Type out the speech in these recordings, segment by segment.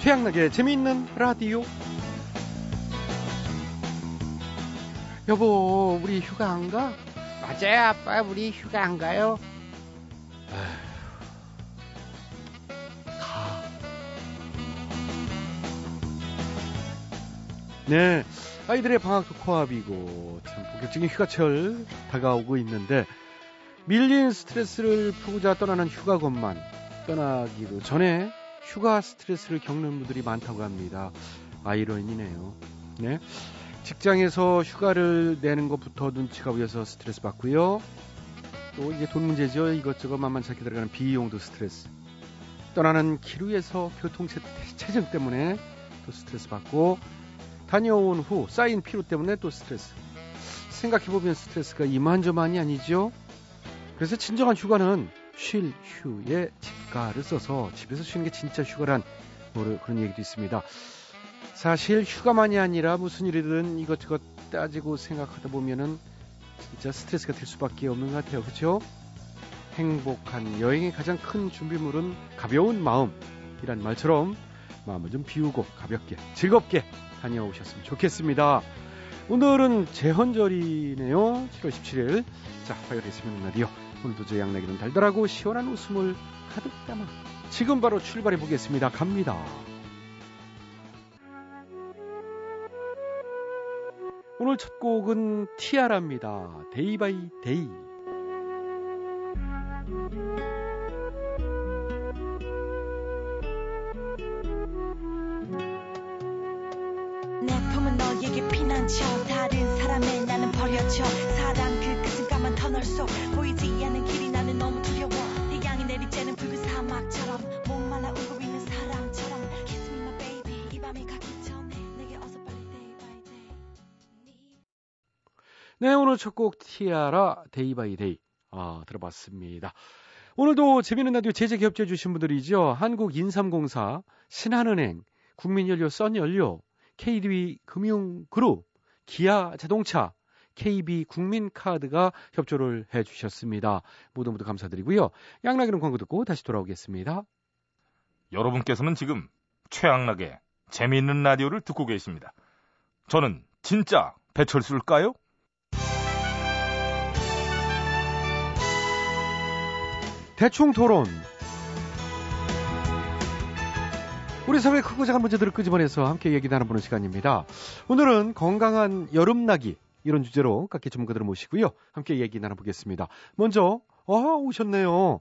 최양락의 재미있는 라디오. 여보, 우리 휴가 안 가? 맞아요, 아빠. 우리 휴가 안 가요? 가. 네. 아이들의 방학도 코앞이고, 참 본격적인 휴가철 다가오고 있는데, 밀린 스트레스를 푸고자 떠나는 휴가것만 떠나기도 전에 휴가 스트레스를 겪는 분들이 많다고 합니다. 아이러니네요. 네. 직장에서 휴가를 내는 것부터 눈치가 보여서 스트레스 받고요. 또 이게 돈 문제죠. 이것저것 만만찮게 들어가는 비용도 스트레스. 떠나는 기루에서 교통 체증 때문에 또 스트레스 받고 다녀온 후 쌓인 피로 때문에 또 스트레스. 생각해보면 스트레스가 이만저만이 아니죠. 그래서 진정한 휴가는 쉴 휴에 집가를 써서 집에서 쉬는 게 진짜 휴가란 뭐 그런 얘기도 있습니다. 사실 휴가만이 아니라 무슨 일이든 이것저것 따지고 생각하다 보면은 진짜 스트레스가 될 수밖에 없는 것 같아요. 그렇죠? 행복한 여행의 가장 큰 준비물은 가벼운 마음이란 말처럼 마음을 좀 비우고 가볍게 즐겁게 다녀오셨으면 좋겠습니다. 오늘은 제헌절이네요. 7월 17일. 자, 화요일 재밌는 라디오. 오늘도 저 양락이는 달달하고 시원한 웃음을 가득 담아 지금 바로 출발해 보겠습니다. 갑니다. 오늘 첫 곡은 티아라입니다. Day by Day. 내 품은 너에게 피난처 다른 사람의 나는 버려져 터널 속 보이지 않는 길이 나는 너무 두려워 태양이 내리쬐는 붉은 사막처럼 목말라 울고 있는 사람처럼 Kiss me my baby 이 밤이 가기 전에 내게 어서 빨리 day by day 네, 오늘 첫 곡 티아라 Day by Day. 아, 들어봤습니다. 오늘도 재미있는 라디오 제작 협조해 주신 분들이죠. 한국인삼공사, 신한은행, 국민연료 썬연료, KDB 금융그룹, 기아 자동차, KB 국민카드가 협조를 해 주셨습니다. 모두 모두 감사드리고요. 양락이는 광고 듣고 다시 돌아오겠습니다. 여러분께서는 지금 최양락의 재미있는 라디오를 듣고 계십니다. 저는 진짜 배철수일까요? 대충 토론. 우리 사회의 크고 작은 문제들을 끄집어내서 함께 얘기 나눠보는 시간입니다. 오늘은 건강한 여름나기 이런 주제로 각기 전문가들을 모시고요. 함께 얘기 나눠보겠습니다. 먼저 아 오셨네요.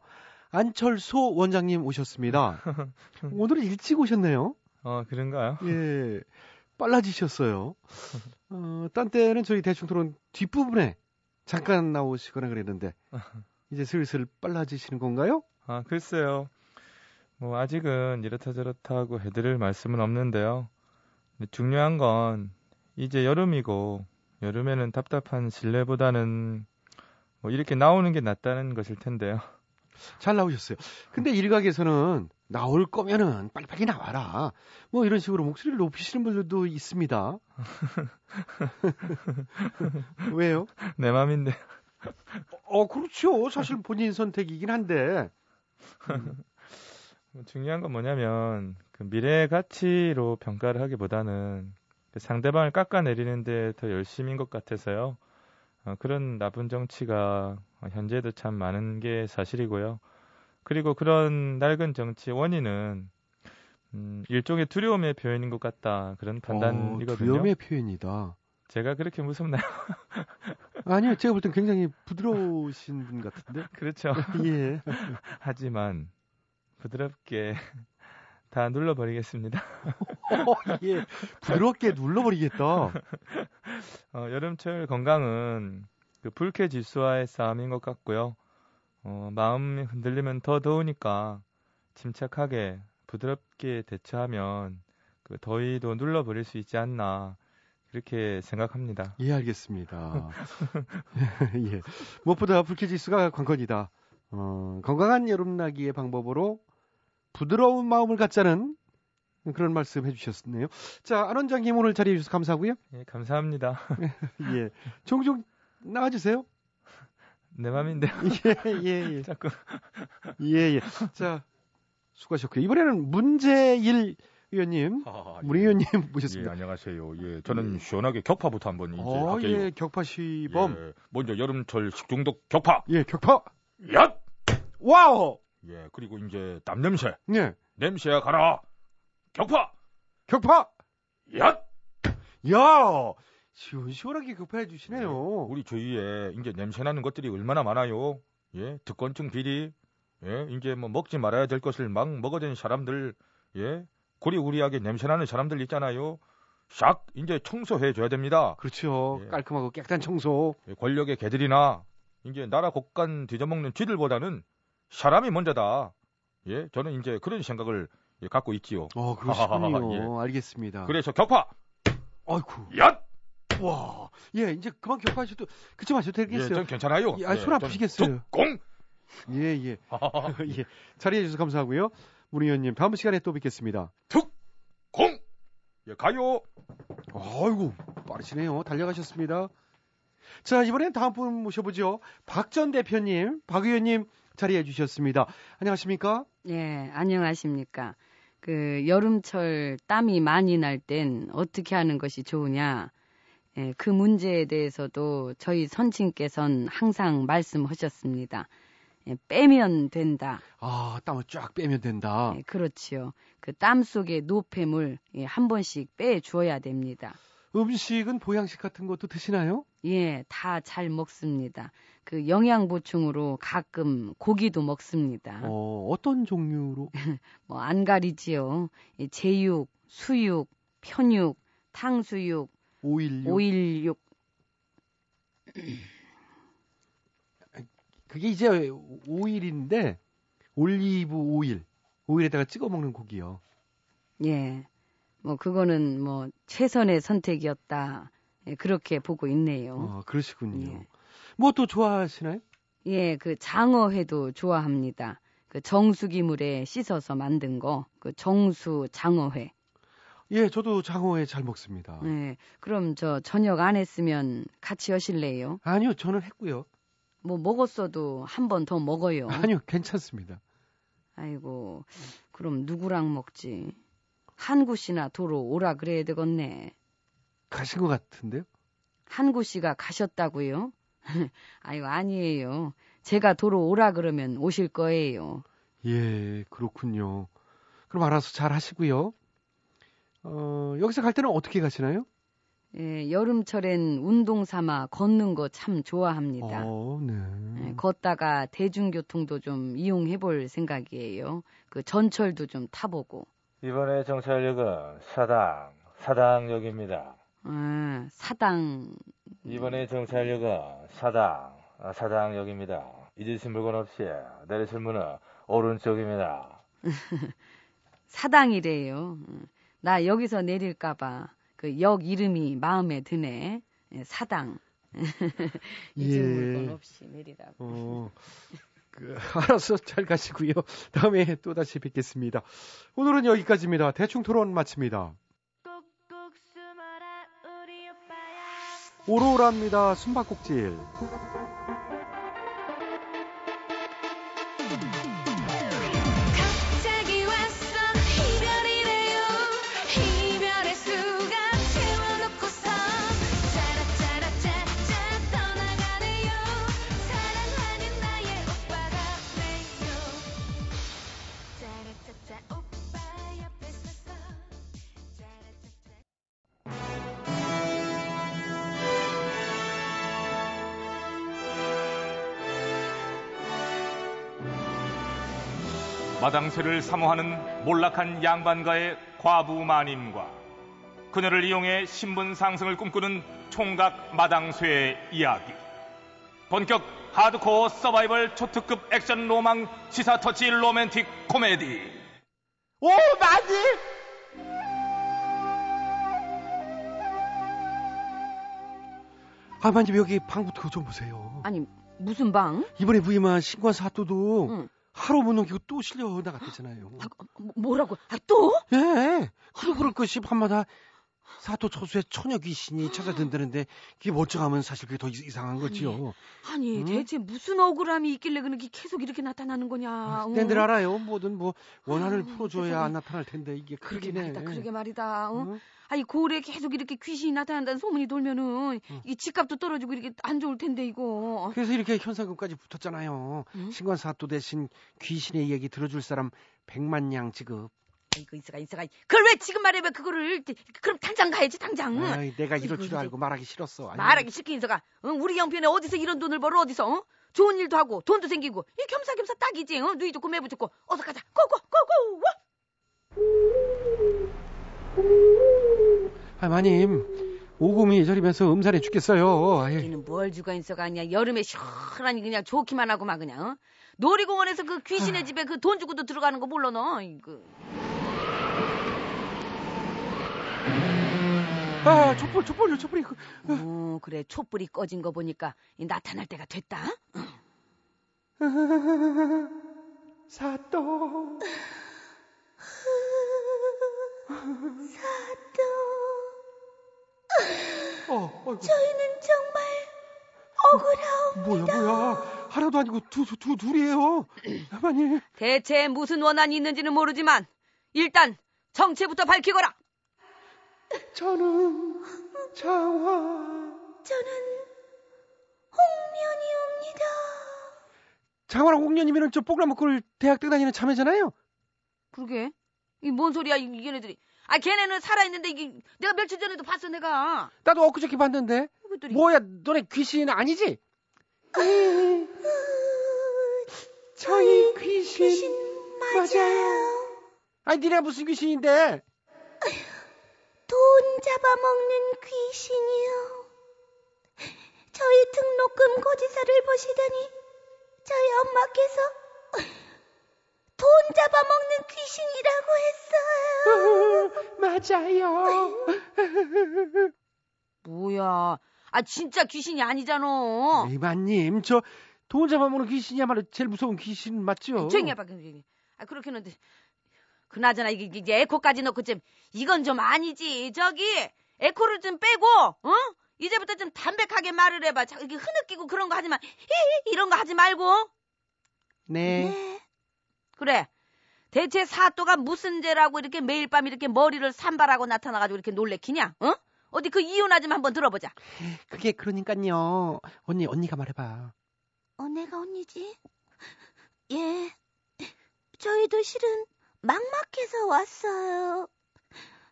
안철소 원장님 오셨습니다. 오늘 일찍 오셨네요. 어, 그런가요? 예, 빨라지셨어요. 어, 딴 때는 저희 대충 토론 뒷부분에 잠깐 나오시거나 그랬는데 이제 슬슬 빨라지시는 건가요? 아, 글쎄요. 뭐, 아직은 이렇다 저렇다 하고 해드릴 말씀은 없는데요. 중요한 건, 이제 여름이고, 여름에는 답답한 실내보다는 뭐 이렇게 나오는 게 낫다는 것일 텐데요. 잘 나오셨어요. 근데 일각에서는 나올 거면은 빨리빨리 나와라. 뭐 이런 식으로 목소리를 높이시는 분들도 있습니다. 왜요? 내 맘인데. 어, 그렇죠. 사실 본인 선택이긴 한데. 뭐 중요한 건 뭐냐면, 그 미래 가치로 평가를 하기보다는 그 상대방을 깎아내리는 데 더 열심인 것 같아서요. 어, 그런 나쁜 정치가 현재도 참 많은 게 사실이고요. 그리고 그런 낡은 정치의 원인은 음, 일종의 두려움의 표현인 것 같다 그런 판단이거든요. 어, 두려움의 표현이다. 제가 그렇게 무섭나요? 아니요, 제가 볼 땐 굉장히 부드러우신 분 같은데. 그렇죠. 예. 하지만 부드럽게 다 눌러버리겠습니다. 어, 예. 부드럽게 눌러버리겠다. 어, 여름철 건강은 그 불쾌 지수와의 싸움인 것 같고요. 어, 마음이 흔들리면 더 더우니까 침착하게 부드럽게 대처하면 그 더위도 눌러버릴 수 있지 않나 그렇게 생각합니다. 예, 알겠습니다. 예. 무엇보다 불쾌지수가 관건이다. 어, 건강한 여름나기의 방법으로 부드러운 마음을 갖자는 그런 말씀 해주셨네요. 자, 안 원장님 오늘 자리해 주셔서 감사하고요. 예, 감사합니다. 예. 종종 나와주세요. 내 맘인데요. 예, 예, 예. 자꾸 예, 예. 자, 수고하셨고요. 이번에는 문재일 위원님, 아, 우리 예. 위원님 예, 모셨습니다. 안녕하세요. 예, 저는 시원하게 격파부터 한번 이제 어, 할게요. 예, 격파 시범. 예, 먼저 여름철 식중독 격파. 예, 격파. 얏! Wow! 예, 그리고 이제 땀 냄새. 예, 냄새야 가라. 격파. 격파! 얏! 야! 시원시원하게 격파해 주시네요. 우리 주위에 이제 냄새 나는 것들이 얼마나 많아요. 예, 특권층 비리. 예, 이제 뭐 먹지 말아야 될 것을 막 먹어댄 사람들. 예, 고리고리하게 냄새 나는 사람들 있잖아요. 샥 이제 청소해 줘야 됩니다. 그렇죠. 예. 깔끔하고 깨끗한 청소. 예, 권력의 개들이나 이제 나라 곳간 뒤져먹는 쥐들보다는 사람이 먼저다. 예, 저는 이제 그런 생각을 예, 갖고 있지요. 어, 그러시군요. 예. 알겠습니다. 그래서 격파. 아이쿠. 얏! 와. 예, 이제 그만 격파하셔도 그치 마셔도 예, 되겠어요. 전 괜찮아요. 예, 아, 손전 아프시겠어요. 공. 예, 예. 예. 자리해 주셔서 감사하고요. 문 의원님, 다음 시간에 또 뵙겠습니다. 공. 예, 가요. 아이고, 빠르시네요. 달려가셨습니다. 자, 이번엔 다음 분 모셔보죠. 박 전 대표님, 박 의원님 자리해 주셨습니다. 안녕하십니까? 예, 안녕하십니까. 그 여름철 땀이 많이 날 땐 어떻게 하는 것이 좋으냐? 예, 그 문제에 대해서도 저희 선친께서는 항상 말씀하셨습니다. 예, 빼면 된다. 아, 땀을 쫙 빼면 된다. 예, 그렇지요. 그 땀 속의 노폐물 예, 한 번씩 빼 주어야 됩니다. 음식은 보양식 같은 것도 드시나요? 예, 다 잘 먹습니다. 그 영양 보충으로 가끔 고기도 먹습니다. 어, 어떤 종류로? 뭐 안 가리지요. 이 제육, 수육, 편육, 탕수육, 오일육. 오일육. 그게 이제 오일인데 올리브 오일. 오일에다가 찍어 먹는 고기요. 예. 뭐 그거는 뭐 최선의 선택이었다. 예, 그렇게 보고 있네요. 아, 그러시군요. 예. 뭐또 좋아하시나요? 예, 그 장어회도 좋아합니다. 그 정수기물에 씻어서 만든 거, 그 정수 장어회. 예, 저도 장어회 잘 먹습니다. 예, 그럼 저 저녁 안 했으면 같이 하실래요? 아니요, 저는 했고요. 뭐 먹었어도 한 번 더 먹어요. 아니요, 괜찮습니다. 아이고, 그럼 누구랑 먹지? 한구 씨나 도로 오라 그래야 되겠네. 가신 것 같은데요? 한구 씨가 가셨다고요? 아유, 아니에요. 제가 도로 오라 그러면 오실 거예요. 예, 그렇군요. 그럼 알아서 잘 하시고요. 어, 여기서 갈 때는 어떻게 가시나요? 예, 여름철엔 운동 삼아 걷는 거 참 좋아합니다. 어, 네. 예, 걷다가 대중교통도 좀 이용해 볼 생각이에요. 그 전철도 좀 타보고. 이번에 정찰역은 사당, 사당역입니다. 아, 사당. 이번에 정찰역은 사당, 아, 사당역입니다. 잊으신 물건 없이 내리실 문은 오른쪽입니다. 사당이래요. 음, 나 여기서 내릴까봐 그 역 이름이 마음에 드네. 예, 사당. 잊은 물건 없이 내리라고. 어, 그, 알아서 잘 가시고요. 다음에 또 다시 뵙겠습니다. 오늘은 여기까지입니다. 대충 토론 마칩니다. 오로라입니다. 숨바꼭질. 마당쇠를 사모하는 몰락한 양반가의 과부 마님과 그녀를 이용해 신분 상승을 꿈꾸는 총각 마당쇠의 이야기. 본격 하드코어 서바이벌 초특급 액션 로망 시사 터치 로맨틱 코미디. 오, 많이! 아, 마님, 여기 방부터 좀 보세요. 아니, 무슨 방? 이번에 부임한 신관 사또도 응. 하루 못 넘기고 또 실려 나갔대잖아요. 아, 뭐- 뭐라고? 아, 또? 예, 그러 그럴 것이 밤마다 사또 초수에 처녀 귀신이 찾아든다는데 그게 멀쩡하면 사실 그게 더 이- 이상한 거지요. 아니 응? 대체 무슨 억울함이 있길래 그렇게 계속 이렇게 나타나는 거냐? 응? 낸들 알아요. 뭐든 뭐 원한을 아유, 풀어줘야 세상에. 안 나타날 텐데 이게 그러게. 말이다. 그러게 말이다. 어? 응? 아니 고을에 계속 이렇게 귀신이 나타난다는 소문이 돌면은 응. 이 집값도 떨어지고 이렇게 안 좋을 텐데 이거. 그래서 이렇게 현상금까지 붙었잖아요. 응? 신관 사또 대신 귀신의 얘기 들어줄 사람 백만냥 지급. 이거 있어가 있어가. 그걸 왜 지금 말해 왜 그거를 그럼 당장 가야지 당장. 아이, 내가 이럴 아이고, 줄 알고 말하기 싫었어. 아이고. 말하기 싫긴 있어가. 응? 우리 형편에 어디서 이런 돈을 벌어 어디서? 어? 좋은 일도 하고 돈도 생기고 이 겸사겸사 딱이지. 어? 누이 좋고 매부 좋고 어서 가자. 고고 고고. 와! 아, 마님 오금이 저리면서 음산해 죽겠어요. 아이, 여기는 뭘 주가 있어가 아니야. 여름에 시원하니 그냥 좋기만 하고 막 그냥. 어? 놀이공원에서 그 귀신의 집에 그 돈 주고도 들어가는 거 몰라 너. 이거. 아 촛불 촛불 촛불이. 그- 어, 그래. 촛불이 꺼진 거 보니까 이 나타날 때가 됐다. 사또. 사또. 어, 어이구. 저희는 정말 억울하오. 뭐야 뭐야. 하나도 아니고 두, 두, 두 둘이에요. 마님 대체 무슨 원한이 있는지는 모르지만 일단 정체부터 밝히거라. 저는 장화 저는 홍련이옵니다. 장화랑 홍련이면 저 먹고를 대학 때 다니는 자매잖아요 그러게. 이 뭔 소리야 이 얘네들이. 아 걔네는 살아있는데 이게 내가 며칠 전에도 봤어 내가. 나도 엊그저께 봤는데 이것들이. 뭐야 너네 귀신 아니지? 저희 귀신, 맞아요 아니 니네 무슨 귀신인데 돈 잡아먹는 귀신이요. 저희 등록금 고지서를 보시더니 저희 엄마께서 돈 잡아먹는 귀신이라고 했어요. 맞아요 뭐야. 아 진짜 귀신이 아니잖아. 이만님 저 돈 잡아먹는 귀신이야말로 제일 무서운 귀신 맞죠? 조용히 해봐. 조용히. 아 그렇게는 그나저나 이게 이제 에코까지 넣고 좀 이건 좀 아니지. 저기 에코를 좀 빼고 어? 이제부터 좀 담백하게 말을 해봐. 자, 이게 흐느끼고 그런 거 하지 마. 히히 이런 거 하지 말고. 네. 그래. 대체 사또가 무슨 죄라고 이렇게 매일 밤 이렇게 머리를 산발하고 나타나가지고 이렇게 놀래키냐? 어? 어디 그 이혼아 좀 한번 들어보자. 그게 그러니까요 언니 언니가 말해봐 어, 내가 언니지? 예. 저희도 실은 막막해서 왔어요.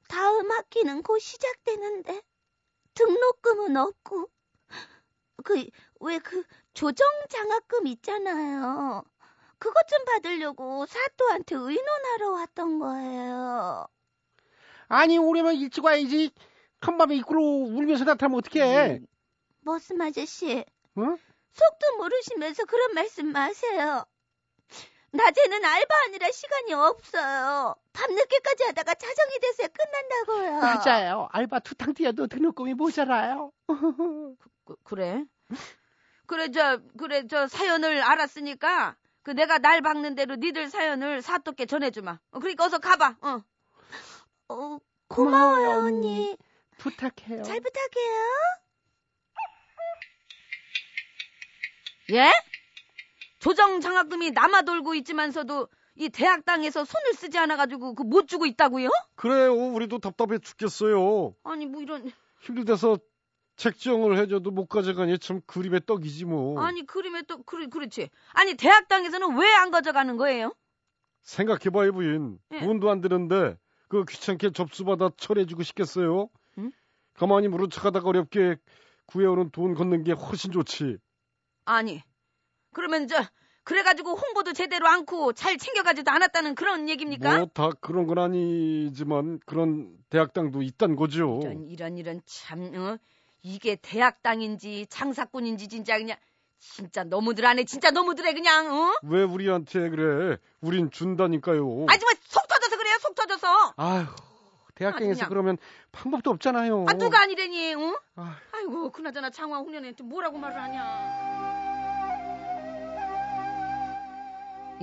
다음 학기는 곧 시작되는데 등록금은 없고 그왜그 조정 장학금 있잖아요. 그것 좀 받으려고 사또한테 의논하러 왔던 거예요. 아니 오려면 일찍 와야지 한밤에 이끌로 울면서 나타나면 어떡해 머슴 아저씨, 응? 속도 모르시면서 그런 말씀 마세요. 낮에는 알바하느라 시간이 없어요. 밤늦게까지 하다가 자정이 돼서 끝난다고요. 맞아요 알바 투탕 뛰어도 등록금이 모자라요 그, 그래? 그래 저 그래 저 사연을 알았으니까 그 내가 날 박는 대로 니들 사연을 사또께 전해주마. 어, 그러니까 어서 가봐. 어. 어, 고마워요, 언니. 부탁해요 잘 부탁해요. 예? 조정 장학금이 남아 돌고 있지만서도 이 대학 땅에서 손을 쓰지 않아가지고 그 못 주고 있다고요? 그래요 우리도 답답해 죽겠어요 아니 뭐 이런 힘들대서 책정을 해줘도 못 가져가니 참 그림의 떡이지 뭐 아니 그림에 또 그래 그렇지. 아니 대학 땅에서는 왜 안 가져가는 거예요? 생각해봐요 부인 예. 돈도 안 드는데 그 귀찮게 접수받아 철해주고 싶겠어요 응? 가만히 모른 척하다가 어렵게 구해오는 돈 걷는 게 훨씬 좋지 아니 그러면 저 그래가지고 홍보도 제대로 않고 잘 챙겨가지도 않았다는 그런 얘기입니까? 뭐 다 그런 건 아니지만 그런 대학당도 있단 거죠. 이런 이런 이런 참 어? 이게 대학 땅인지 장사꾼인지 진짜 그냥 진짜 너무들 하네 진짜 너무들해 그냥 어? 왜 우리한테 그래? 우린 준다니까요. 아니 정말 속 터져서 그래요 속 터져서 아휴, 대학생에서 그냥. 그러면 방법도 없잖아요. 아 누가 아니래니 어? 아이고 그나저나 장화 훈련한테 뭐라고 말을 하냐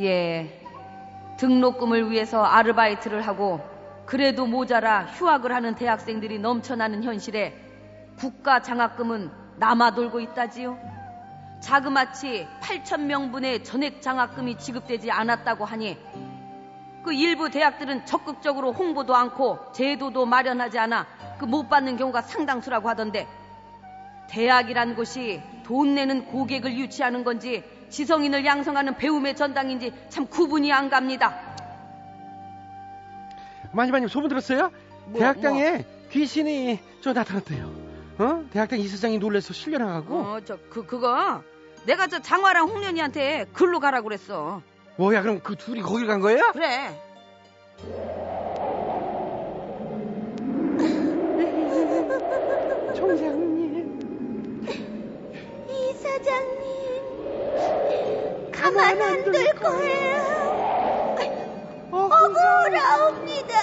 예 등록금을 위해서 아르바이트를 하고 그래도 모자라 휴학을 하는 대학생들이 넘쳐나는 현실에 국가 장학금은 남아 돌고 있다지요. 자그마치 8천 명분의 전액 장학금이 지급되지 않았다고 하니 그 일부 대학들은 적극적으로 홍보도 않고 제도도 마련하지 않아 그 못 받는 경우가 상당수라고 하던데 대학이란 곳이 돈 내는 고객을 유치하는 건지 지성인을 양성하는 배움의 전당인지 참 구분이 안 갑니다. 마지막님 소문 들었어요? 뭐, 대학당에 귀신이 저 나타났대요. 어? 대학당 이사장이 놀래서 실려나가고 어, 저, 그, 그거 내가 저 장화랑 홍련이한테 글로 가라고 그랬어. 뭐야 그럼 그 둘이 거길 간 거예요? 그래. 총장님 이사장님 가만 안 둘 거예요. 억울합니다.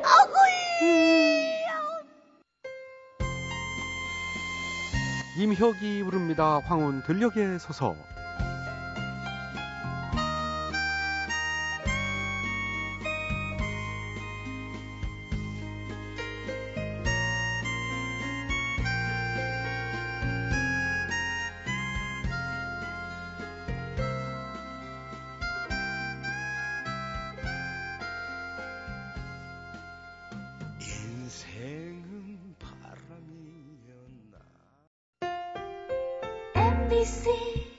억울 임혁이 부릅니다. 황혼 들녘에 서서 MBC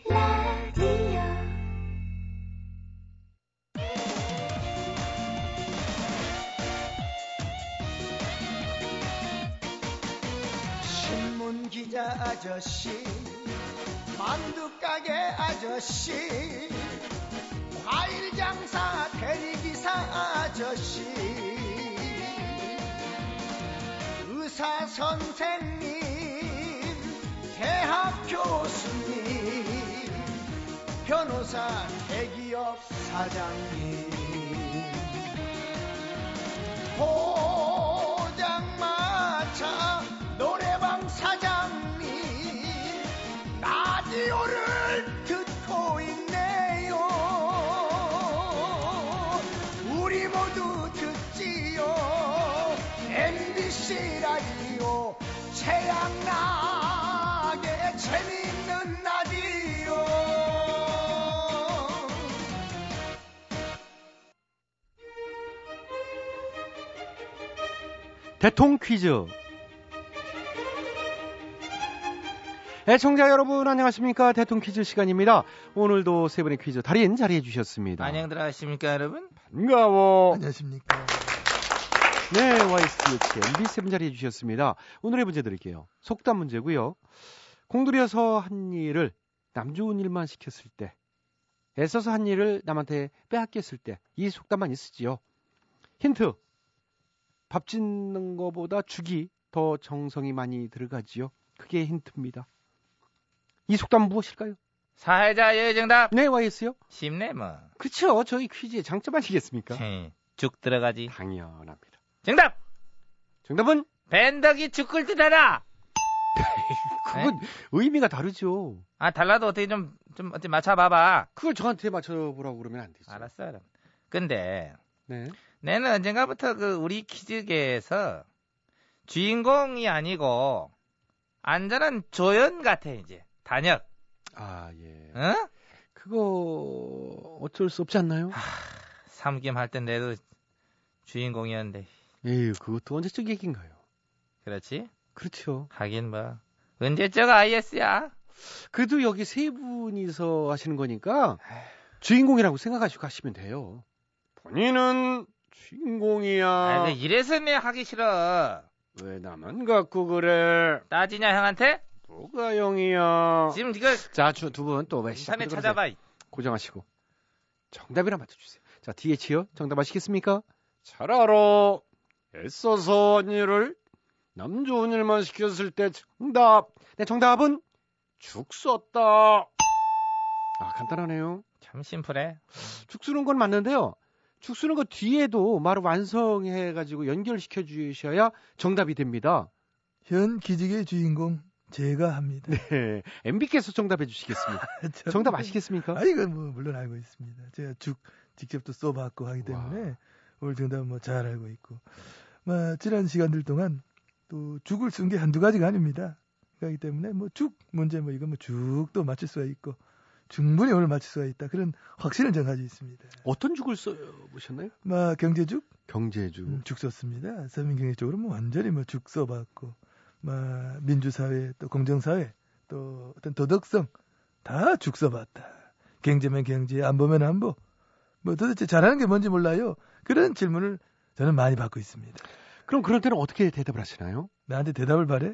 라디오. 신문 기자 아저씨 만두 가게 아저씨 과일 장사 대리기사 아저씨 의사 대학 교수님 변호사 대기업 사장님 포장마차 노래방 사장님 라디오를 듣고 있네요. 우리 모두 듣지요. MBC 라디오 최양락의 재밌는 라디오 대통 퀴즈. 애청자 여러분 안녕하십니까 대통 퀴즈 시간입니다. 오늘도 세 분의 퀴즈 달인 자리해 주셨습니다. 안녕들 하십니까 여러분? 반가워. 안녕하십니까 네, YSTH MB 세분 자리해 주셨습니다. 오늘의 문제 드릴게요. 속담 문제고요. 공들여서 한 일을 남 좋은 일만 시켰을 때, 애써서 한 일을 남한테 빼앗겼을 때, 이 속담만 있으지요. 힌트. 밥 짓는 거보다 죽이 더 정성이 많이 들어가지요. 그게 힌트입니다. 이 속담 무엇일까요? 사회자 여정답 네, YS요? 쉽네 뭐. 그렇죠. 저희 퀴즈의 장점 아니겠습니까? 헤, 죽 들어가지. 당연합니다. 정답. 정답은 밴덕이 죽을 듯하다. 그건 의미가 다르죠. 아 달라도 어떻게 좀좀 어떻게 맞춰봐봐. 그걸 저한테 맞춰보라고 그러면 안 되죠. 알았어. 그럼. 근데 네. 내는 언젠가부터 그 우리 퀴즈계에서 주인공이 아니고 안전한 조연 같아 이제 단역. 아, 예. 어? 그거 어쩔 수 없지 않나요? 삼김 할 땐 내도 주인공이었는데 에휴, 그것도 언제적 얘기인가요? 그렇지? 그렇죠. 하긴 뭐 언제적 IS야. 그래도 여기 세 분이서 하시는 거니까 주인공이라고 생각하시고 하시면 돼요. 본인은 주인공이야. 아, 그 이래서 내 하기 싫어. 왜 나만 갖고 그래? 따지냐 형한테? 뭐가 영이야? 지금 이거 자, 두분 또왜 인터넷 찾아봐. 고정하시고 정답이나 맞춰주세요. 자, DH요? 정답 아시겠습니까? 잘 알아. 애써서 한 일을 남 좋은 일만 시켰을 때 정답. 네, 정답은 죽 썼다. 아, 간단하네요. 참 심플해. 죽 쓰는 건 맞는데요. 죽 쓰는 거 뒤에도 말을 완성해가지고 연결시켜 주셔야 정답이 됩니다. 현 기직의 주인공 제가 합니다. 네. MB께서 정답해 주시겠습니다. 저- 정답 아시겠습니까? 아 이건 뭐 물론 알고 있습니다. 제가 죽 직접 또 써봤고 하기 때문에 와. 오늘 정답은 뭐 잘 알고 있고 뭐 지난 시간들 동안 또 죽을 쓴 게 한두 가지가 아닙니다. 그렇기 때문에 뭐 죽 문제 뭐 이건 뭐 죽도 맞출 수가 있고 충분히 오늘 맞출 수가 있다 그런 확신을 전 가지고 있습니다. 어떤 죽을 써보셨나요? 뭐 경제죽 경제죽. 음, 죽 썼습니다. 서민경제 쪽으로 뭐 완전히 뭐 죽 써봤고 뭐 민주사회 또 공정사회 또 어떤 도덕성 다 죽 써봤다. 경제면 경제 안 보면 안보 뭐 도대체 잘하는 게 뭔지 몰라요. 그런 질문을 저는 많이 받고 있습니다. 그럼 그런 때는 어떻게 대답을 하시나요? 나한테 대답을 바래?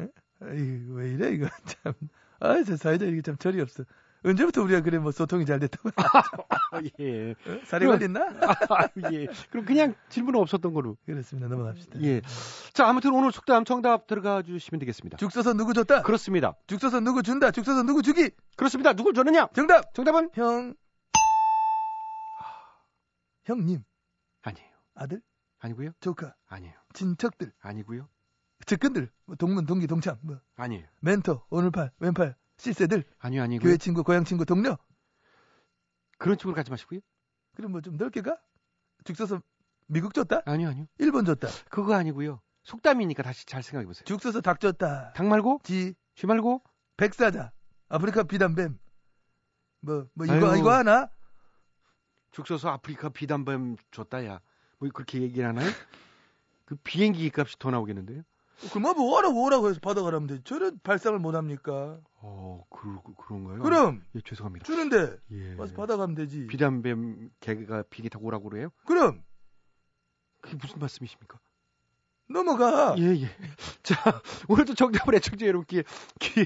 에? 왜 이래 이거 참. 아, 저 사회자 이게 참 철이 없어. 언제부터 우리가 그래 뭐 소통이 잘 됐다고? 아, 예. 어? 살이 걸렸나? 아, 예. 그럼 그냥 질문은 없었던 거로. 그렇습니다. 넘어갑시다. 예. 자, 아무튼 오늘 속담 정답 들어가 주시면 되겠습니다. 죽 써서 누구 줬다? 그렇습니다. 죽 써서 누구 준다? 죽 써서 누구 주기? 그렇습니다. 누굴 줬느냐? 정답! 정답은 형. 형님, 아니에요. 아들, 아니고요. 조카, 아니에요. 친척들, 아니고요. 측근들, 뭐 동문, 동기, 동창, 뭐 아니에요. 멘토, 오늘팔, 왼팔, 실세들, 아니요, 아니고요. 교회 친구, 고향 친구, 동료. 그런 쪽으로 가지 마시고요. 그럼 뭐 좀 넓게 가? 죽 써서 미국 줬다? 아니요, 아니요. 일본 줬다. 그거 아니고요. 속담이니까 다시 잘 생각해 보세요. 죽 써서 닭 줬다. 닭 말고 지, 쥐 말고 백사자, 아프리카 비단뱀. 뭐, 뭐 이거 아이고. 이거 하나? 죽 써서 아프리카 비단뱀 줬다야. 뭐 그렇게 얘기를 하나요? 그 비행기 값이 더 나오겠는데요? 그만 뭐 오라고 오라고 해서 받아가라면 돼. 저런 발상을 못 합니까? 어, 그, 그런가요? 그럼 예, 죄송합니다. 주는데 예. 와서 받아가면 되지. 비단뱀 개가 비행기 타고 오라고 그래요? 그럼 그게 무슨 말씀이십니까? 넘어가. 예, 예. 자, 오늘도 정답을 애청자 여러분께 기회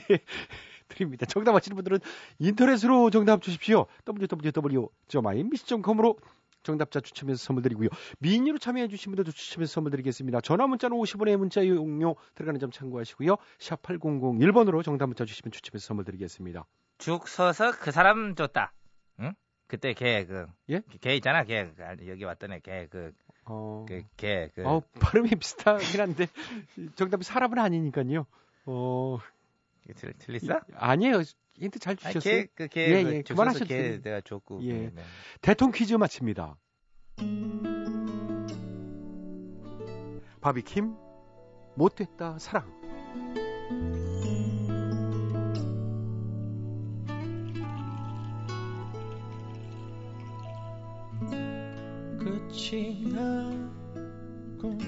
드립니다. 정답 아시는 분들은 인터넷으로 정답 주십시오. www.imbc.com으로 정답자 추첨해서 선물 드리고요. 미니로 참여해 주신 분들도 추첨해서 선물 드리겠습니다. 전화 문자는 50원의 문자 이용료 들어가는 점 참고하시고요. 샵 8001번으로 정답 문자 주시면 추첨해서 선물 드리겠습니다. 죽 서서 그 사람 줬다. 응? 그때 걔 그. 예? 걔 있잖아. 걔 아, 여기 왔던 애. 걔 그. 어, 그, 걔 그. 어, 발음이 비슷하긴 한데 정답이 사람은 아니니까요. 어, 틀, 틀렸어? 아니에요. 힌트 잘 주셨어요. 걔, 그, 걔, 예, 그 예, 죽 그만하셔도 됩니다. 내가 줬고. 예. 네, 네. 대통 퀴즈 마칩니다. 바비킴 못됐다 사랑 끝이 나구나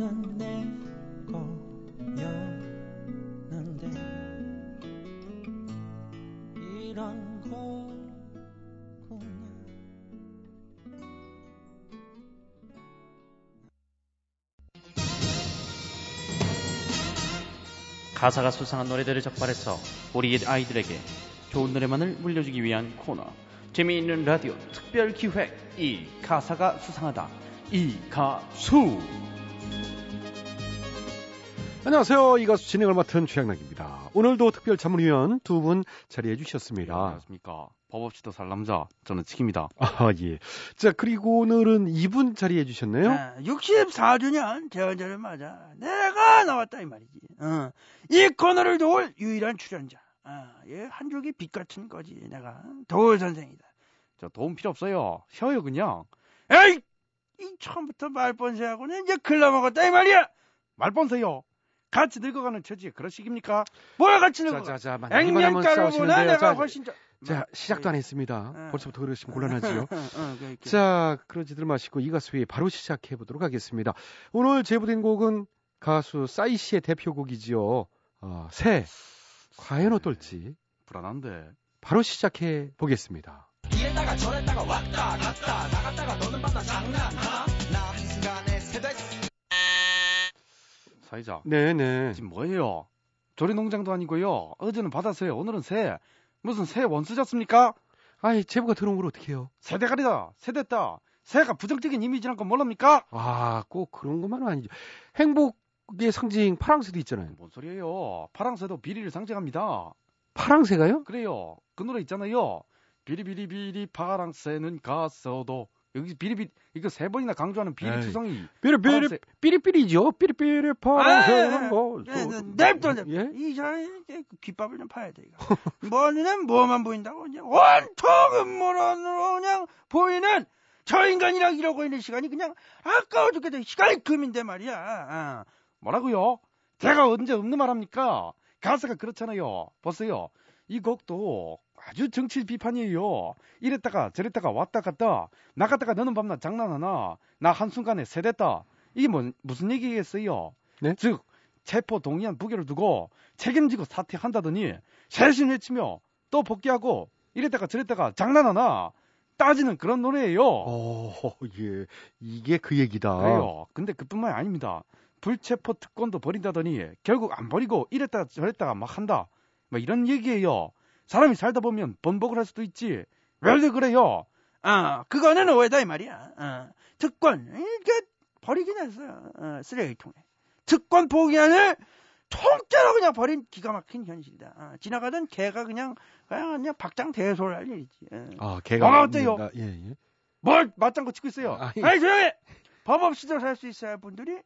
너는 내 거였는데 이런 거구나. 가사가 수상한 노래들을 적발해서 우리 아이들에게 좋은 노래만을 물려주기 위한 코너 재미있는 라디오 특별 기획. 이 가사가 수상하다. 이 가수 안녕하세요. 이 가수 진행을 맡은 최양락입니다. 오늘도 특별 자문위원 두 분 자리해 주셨습니다. 안녕하십니까. 법 없이 더 살 남자 저는 칙입니다. 아 예 자 그리고 오늘은 이분 자리해 주셨네요. 아, 64주년 대원절을 맞아 내가 나왔다 이 말이지. 어. 이 코너를 도울 유일한 출연자. 아, 예, 한 줄기 빛 같은 거지 내가. 도울 선생이다. 저 도움 필요 없어요. 쉬어요 그냥. 에이, 이 처음부터 말번세하고는 이제 글러먹었다 이 말이야. 말뻔세요 같이 늙어가는 처지에 그러시깁니까? 뭘 같이 늙어가? 자자자 싸우시는데요 내가 자, 훨씬 더. 자 시작도 안 했습니다 어. 벌써부터 그러시면 곤란하지요 어. 자, 그러지들 마시고 이 가수의 바로 시작해 보도록 하겠습니다. 오늘 제보된 곡은 가수 싸이 씨의 대표곡이지요. 어, 새. 과연 어떨지 불안한데 바로 시작해 보겠습니다. 이랬다가 저랬다가 왔다 갔다 나갔다가 너는 만나 장난하나 나 한순간에 새됐어 사회자. 네네. 지금 뭐예요? 조리 농장도 아니고요. 어제는 바다새요. 오늘은 새. 무슨 새 원수졌습니까? 아이, 제보가 들어온 걸 어떻게 해요? 세대가리다. 세됐다. 새가 부정적인 이미지란 건 몰랍니까? 아, 꼭 그런 것만은 아니죠. 행복의 상징 파랑새도 있잖아요. 뭔 소리예요? 파랑새도 비리를 상징합니다. 파랑새가요? 그래요. 그 노래 있잖아요. 비리비리비리 파랑새는 갔어도 여기 비리비리 이거 세 번이나 강조하는 비리 에이, 투성이 삐리삐리 파란색. 삐리삐리죠. 삐리삐리 파란색 뭐. 네, 네, 냅둬 냅둬. 예? 이 사람이 이제 그 귓밥을 좀 파야 돼 이거. 뭐는 뭐만 보인다고 그냥 온통 음모론으로 그냥 보이는 저 인간이랑 이러고 있는 시간이 그냥 아까워 죽겠다. 시간이 금인데 말이야. 아. 뭐라고요? 제가 언제 없는 말합니까? 가사가 그렇잖아요. 보세요. 이 곡도 아주 정치 비판이에요. 이랬다가 저랬다가 왔다 갔다 나갔다가 너는 밤낮 장난하나 나 한순간에 세댔다. 이게 뭐, 무슨 얘기겠어요? 네? 즉 체포 동의안 부결을 두고 책임지고 사퇴한다더니 새신 외치며 또 복귀하고 이랬다가 저랬다가 장난하나 따지는 그런 노래예요. 어, 예. 이게 그 얘기다. 그래요. 근데 그뿐만이 아닙니다. 불체포 특권도 버린다더니 결국 안 버리고 이랬다가 저랬다가 막 한다. 뭐 이런 얘기예요. 사람이 살다 보면 번복을 할 수도 있지. 왜 그래요? 아, 그거는 오해다 이 말이야. 어, 특권 이게 버리긴 했어요. 어, 쓰레기통에. 특권 포기안을 통째로 그냥 버린 기가 막힌 현실이다. 어, 지나가던 개가 그냥 그냥, 그냥 박장 대소를 할 일이지. 어. 아, 걔가 뭐가 어때요? 맞는다. 예, 예. 뭘 맞장구 치고 있어요? 아, 아, 예. 니 조용히! 법 없이도 살 수 있어야 할 분들이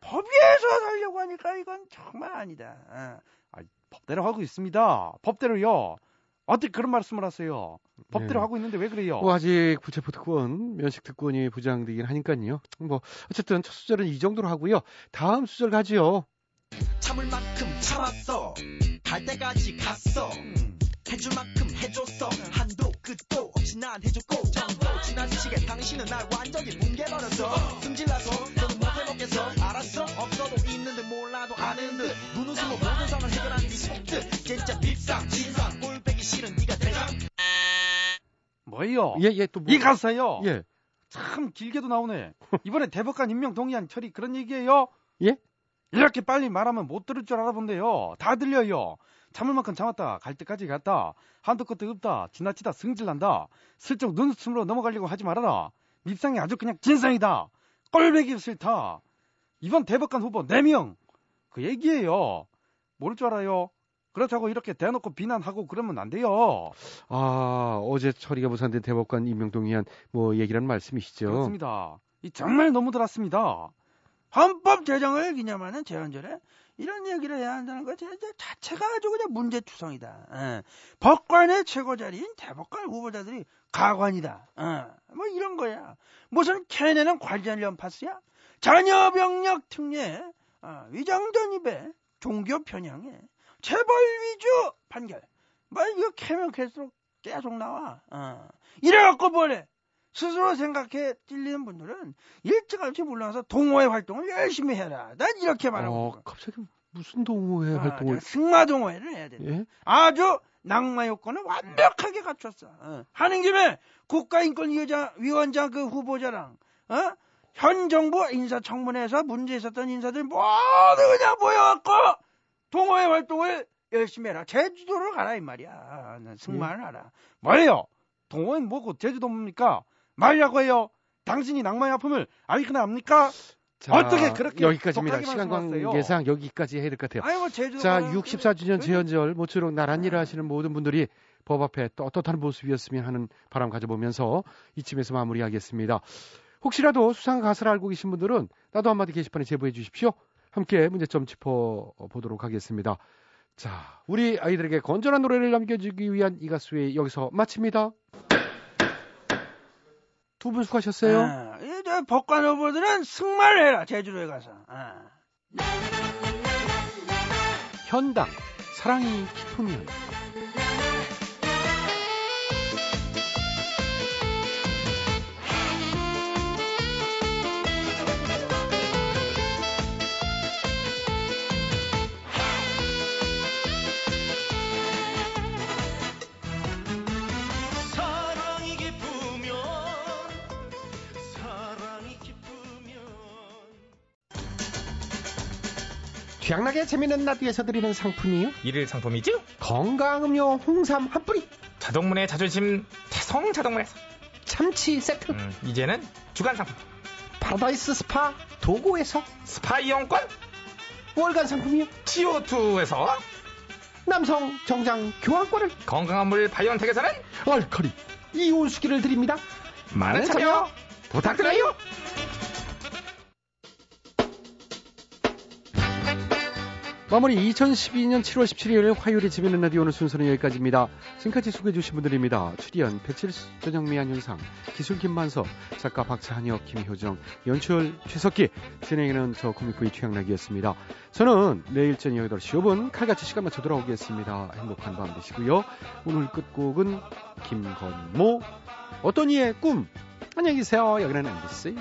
법 위에서 살려고 하니까 이건 정말 아니다. 법대로 하고 있습니다. 법대로요. 어떻게 그런 말씀을 하세요? 법대로 네. 하고 있는데 왜 그래요? 뭐 아직 부체포 특권, 면식 특권이 부장되긴 하니까요. 뭐 어쨌든 첫 수절은 이 정도로 하고요. 다음 수절 가지요. 참을 만큼 참았어 갈 때까지 갔어 해줄 만큼 해줬어 한도 끝도 없이 난 해줬고 정도 지나치게 당신은 날 완전히 뭉개버렸어 승질나서 너는 못해먹겠어 알았어 없어도 있는 듯 몰라도 아는 듯 눈웃음으로 모든 상을 해결하는 네 속뜻 진짜 밉상 진상 꼴배기 싫은 네가 대장 뭐예요? 예, 예, 또 뭐. 이 가사요. 예. 참 길게도 나오네. 이번에 대법관 임명 동의안 처리 그런 얘기예요? 예? 이렇게 빨리 말하면 못 들을 줄 알아본데요. 다 들려요. 참을 만큼 참았다. 갈 때까지 갔다. 한도 끝도 없다. 지나치다 승질난다. 슬쩍 눈웃음으로 넘어가려고 하지 말아라. 밉상이 아주 그냥 진상이다. 꼴배기 싫다. 이번 대법관 후보 4명. 그 얘기예요. 모를 줄 알아요. 그렇다고 이렇게 대놓고 비난하고 그러면 안 돼요. 아, 어제 처리가 무산된 대법관 임명동의안 뭐 얘기라는 말씀이시죠? 그렇습니다. 이 정말 너무 들었습니다. 헌법 제정을 기념하는 제헌절에 이런 얘기를 해야 한다는 것 자체가 아주 그냥 문제 투성이다. 예. 법관의 최고 자리인 대법관 후보자들이 가관이다. 예. 뭐 이런 거야. 무슨 걔네는 관리하려는 파스야? 자녀 병력 특례, 아, 위장 전 입에 종교 편향에 재벌 위주 판결. 뭐 이거 캐면 캘수록 계속 나와. 어. 이래갖고 뭐래? 스스로 생각해 찔리는 분들은 일찌감치 물러나서 동호회 활동을 열심히 해라. 난 이렇게 말하고 어. 갑자기 무슨 동호회 아, 활동을 승마 동호회를 해야 돼. 예? 아주 낙마 요건을 완벽하게 갖췄어. 어. 하는 김에 국가인권위원장 그 후보자랑 어? 현 정부 인사청문회에서 문제 있었던 인사들 모두 그냥 모여갖고 동호회 활동을 열심히 해라. 제주도로 가라 이 말이야. 승마를 하라. 뭐예요? 동호회는 뭐고 제주도 뭡니까? 말라고 해요. 당신이 낭만의 아픔을 알거나 합니까? 자, 어떻게 그렇게 여기까지입니다. 시간? 관계상 여기까지 해야 될 것 같아요. 아이고 자, 가라. 64주년 그- 재연절 모쪼록 나란 일을 하시는 모든 분들이 법 앞에 또 어떻다는 모습이었으면 하는 바람 가져보면서 이쯤에서 마무리하겠습니다. 혹시라도 수상 가사를 알고 계신 분들은 나도 한마디 게시판에 제보해 주십시오. 함께 문제점 짚어보도록 하겠습니다. 자, 우리 아이들에게 건전한 노래를 남겨주기 위한 이 가수의 여기서 마칩니다. 두 분 수고하셨어요. 아, 이제 법관 후보들은 승마를 해라 제주도에 가서. 아. 현당, 사랑이 깊으면. 최양락의 재밌는 라디오에서 드리는 상품이요. 일일 상품이죠? 건강음료 홍삼 한 뿌리, 자동문의 자존심 태성 자동문에서 참치 세트, 음, 이제는 주간 상품 파라다이스 스파 도고에서 스파 이용권 월간 상품이요. CO2에서 남성 정장 교환권을 건강한 물 바이온텍에서는 알칼리 이온수기를 드립니다. 많은 참여 부탁드려요. 마무리 2012년 7월 17일 화요일에 집에는 라디오 오늘 순서는 여기까지입니다. 지금까지 소개해 주신 분들입니다. 출연 배칠수 전영미 안윤상 기술 김만석 작가 박찬혁 김효정 연출 최석기 진행에는 저 코미코이 최양락이었습니다. 저는 내일 저녁 8시 5분 칼같이 시간 맞춰 돌아오겠습니다. 행복한 밤 되시고요. 오늘 끝곡은 김건모 어떤 이의 꿈 안녕히 계세요. 여기는 MBC